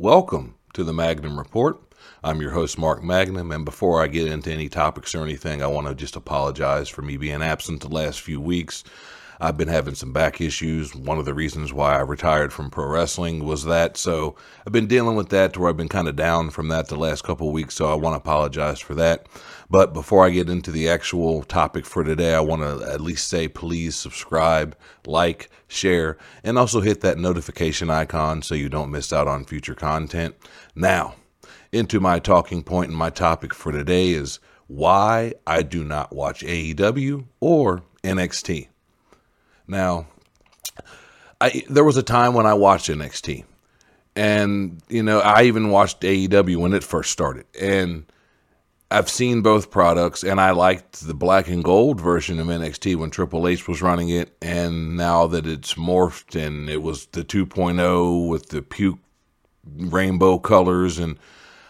Welcome to the Magnum Report. I'm your host, Mark Magnum, and before I get into any topics or anything, I want to just apologize for me being absent the last few weeks. I've been having some back issues. One of the reasons why I retired from pro wrestling was that. So I've been dealing with that to where I've been kind of down from that the last couple weeks. So I want to apologize for that. But before I get into the actual topic for today, I want to at least say please subscribe, like, share, and also hit that notification icon so you don't miss out on future content. Now, into my talking point and my topic for today is why I do not watch AEW or NXT. Now, I there was a time when I watched NXT, and you know I even watched AEW when it first started, and I've seen both products, and I liked the black and gold version of NXT when Triple H was running it, and now that it's morphed and it was the 2.0 with the puke rainbow colors, and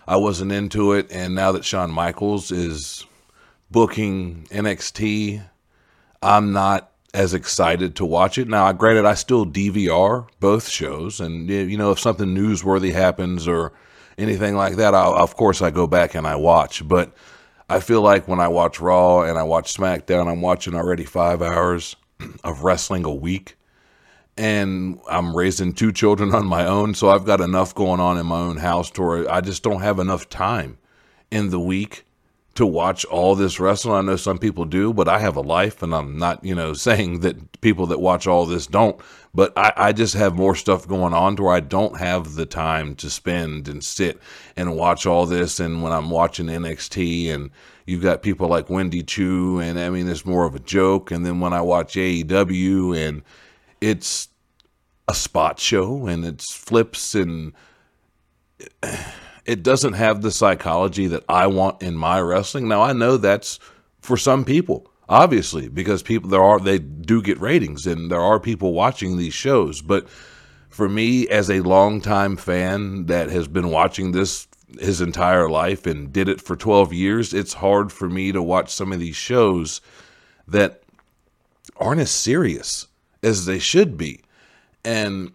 I wasn't into it, and now that Shawn Michaels is booking NXT, I'm not as excited to watch it. Now, granted, I still DVR both shows, and you know, if something newsworthy happens or anything like that, I'll, of course I go back and I watch. But I feel like when I watch Raw and I watch SmackDown, I'm watching already five hours of wrestling a week. And I'm raising two children on my own, so I've got enough going on in my own house to where I just don't have enough time in the week to watch all this wrestling. I know some people do, but I have a life, and I'm not, you know, saying that people that watch all this don't. But I, I just have more stuff going on to where I don't have the time to spend and sit and watch all this. And when I'm watching NXT, and you've got people like Wendy Choo, and I mean, it's more of a joke. And then when I watch AEW, and it's a spot show, and it's flips and it doesn't have the psychology that I want in my wrestling. Now I know that's for some people, obviously, because people there are they do get ratings and there are people watching these shows, but for me as a longtime fan that has been watching this his entire life and did it for 12 years, it's hard for me to watch some of these shows that aren't as serious as they should be. And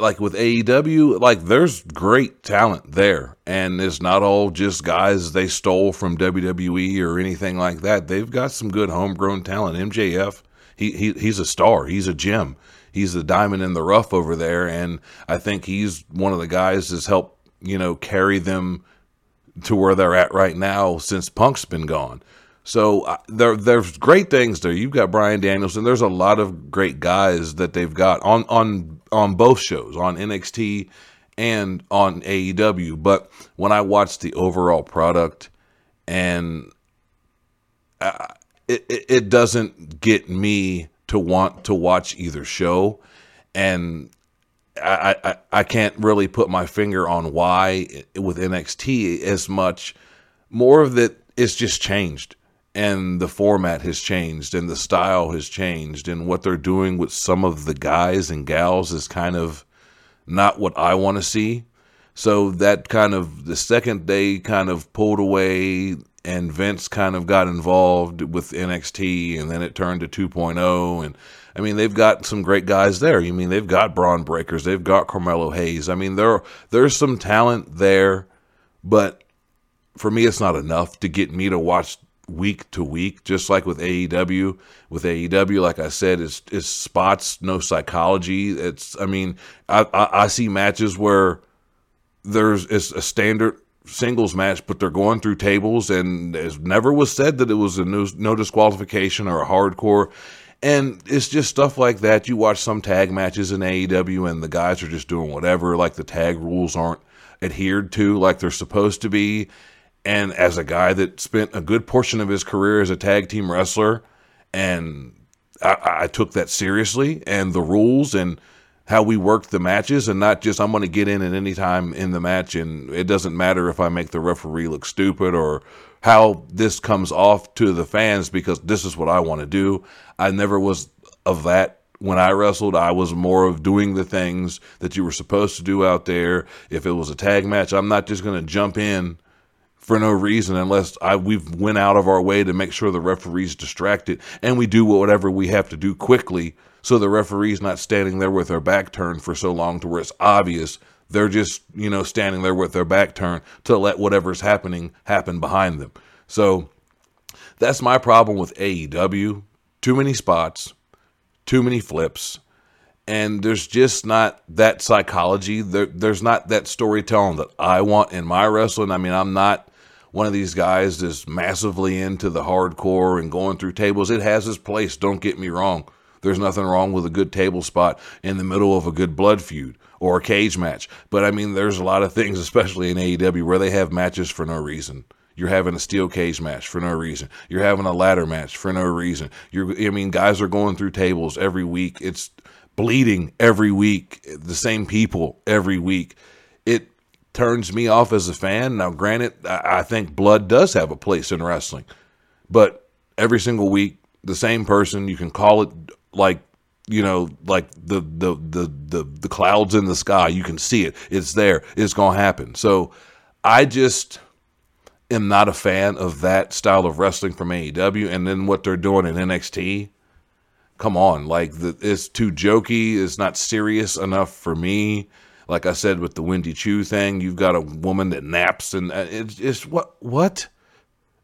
like with AEW, like there's great talent there, and it's not all just guys they stole from WWE or anything like that. They've got some good homegrown talent. MJF, he, he he's a star. He's a gem. He's the diamond in the rough over there, and I think he's one of the guys that's helped you know carry them to where they're at right now since Punk's been gone. So uh, there, there's great things there. You've got Bryan Danielson. There's a lot of great guys that they've got on on on both shows, on NXT and on AEW. But when I watch the overall product, and uh, it, it doesn't get me to want to watch either show, and I, I, I can't really put my finger on why with NXT as much. More of it is just changed and the format has changed and the style has changed and what they're doing with some of the guys and gals is kind of not what I want to see. So that kind of the second day kind of pulled away and Vince kind of got involved with NXT and then it turned to 2.0 and I mean they've got some great guys there. You mean they've got Bron Breakkers, they've got Carmelo Hayes. I mean there there's some talent there, but for me it's not enough to get me to watch week to week, just like with AEW. With AEW, like I said, it's, it's spots, no psychology. It's, I mean, I, I, I see matches where there's it's a standard singles match, but they're going through tables, and it never was said that it was a no, no disqualification or a hardcore. And it's just stuff like that. You watch some tag matches in AEW, and the guys are just doing whatever. Like the tag rules aren't adhered to like they're supposed to be and as a guy that spent a good portion of his career as a tag team wrestler, and I, I took that seriously, and the rules and how we worked the matches, and not just I'm going to get in at any time in the match, and it doesn't matter if I make the referee look stupid or how this comes off to the fans because this is what I want to do. I never was of that when I wrestled, I was more of doing the things that you were supposed to do out there. If it was a tag match, I'm not just going to jump in for no reason unless I we've went out of our way to make sure the referee's distracted and we do whatever we have to do quickly so the referee's not standing there with their back turned for so long to where it's obvious They're just, you know, standing there with their back turned to let whatever's happening happen behind them. So that's my problem with AEW. Too many spots, too many flips, and there's just not that psychology. There, there's not that storytelling that I want in my wrestling. I mean, I'm not one of these guys that's massively into the hardcore and going through tables. It has its place, don't get me wrong. There's nothing wrong with a good table spot in the middle of a good blood feud or a cage match. But I mean, there's a lot of things, especially in AEW, where they have matches for no reason. You're having a steel cage match for no reason. You're having a ladder match for no reason. You're, I mean, guys are going through tables every week. It's bleeding every week. The same people every week. It turns me off as a fan. Now, granted, I think blood does have a place in wrestling, but every single week, the same person. You can call it like you know, like the the the the the clouds in the sky. You can see it. It's there. It's gonna happen. So, I just am not a fan of that style of wrestling from AEW. And then what they're doing in NXT, come on, like the, it's too jokey. It's not serious enough for me. Like I said with the Wendy Choo thing, you've got a woman that naps, and uh, it's just what what.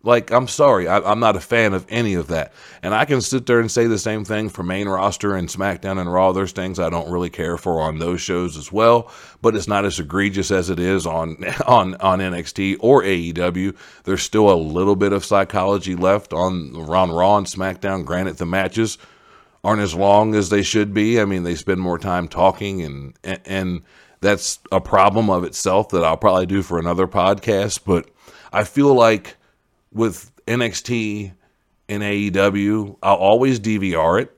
Like, I'm sorry, I, am not a fan of any of that. And I can sit there and say the same thing for main roster and SmackDown and Raw. There's things I don't really care for on those shows as well, but it's not as egregious as it is on on on NXT or AEW. There's still a little bit of psychology left on around Raw and SmackDown. Granted, the matches aren't as long as they should be. I mean, they spend more time talking, and and, that's a problem of itself that I'll probably do for another podcast. But I feel like with NXT and AEW, I'll always DVR it.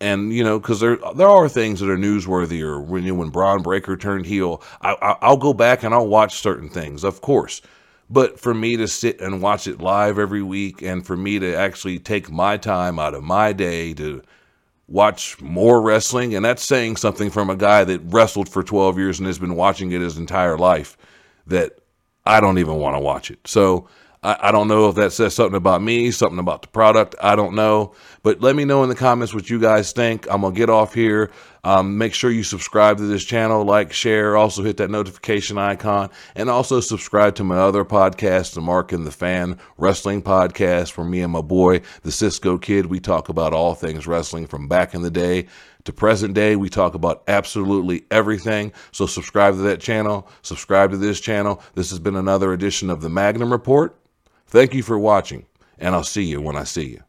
And you know, because there there are things that are newsworthy, or when you know, when Bron Breakker turned heel, I, I, I'll go back and I'll watch certain things, of course. But for me to sit and watch it live every week, and for me to actually take my time out of my day to watch more wrestling, and that's saying something from a guy that wrestled for 12 years and has been watching it his entire life, that I don't even want to watch it. So I, I don't know if that says something about me, something about the product. I don't know. But let me know in the comments what you guys think. I'm going to get off here. Um, make sure you subscribe to this channel, like, share, also hit that notification icon, and also subscribe to my other podcast, the Mark and the Fan Wrestling Podcast, where me and my boy, the Cisco Kid, we talk about all things wrestling from back in the day to present day. We talk about absolutely everything. So subscribe to that channel, subscribe to this channel. This has been another edition of the Magnum Report. Thank you for watching, and I'll see you when I see you.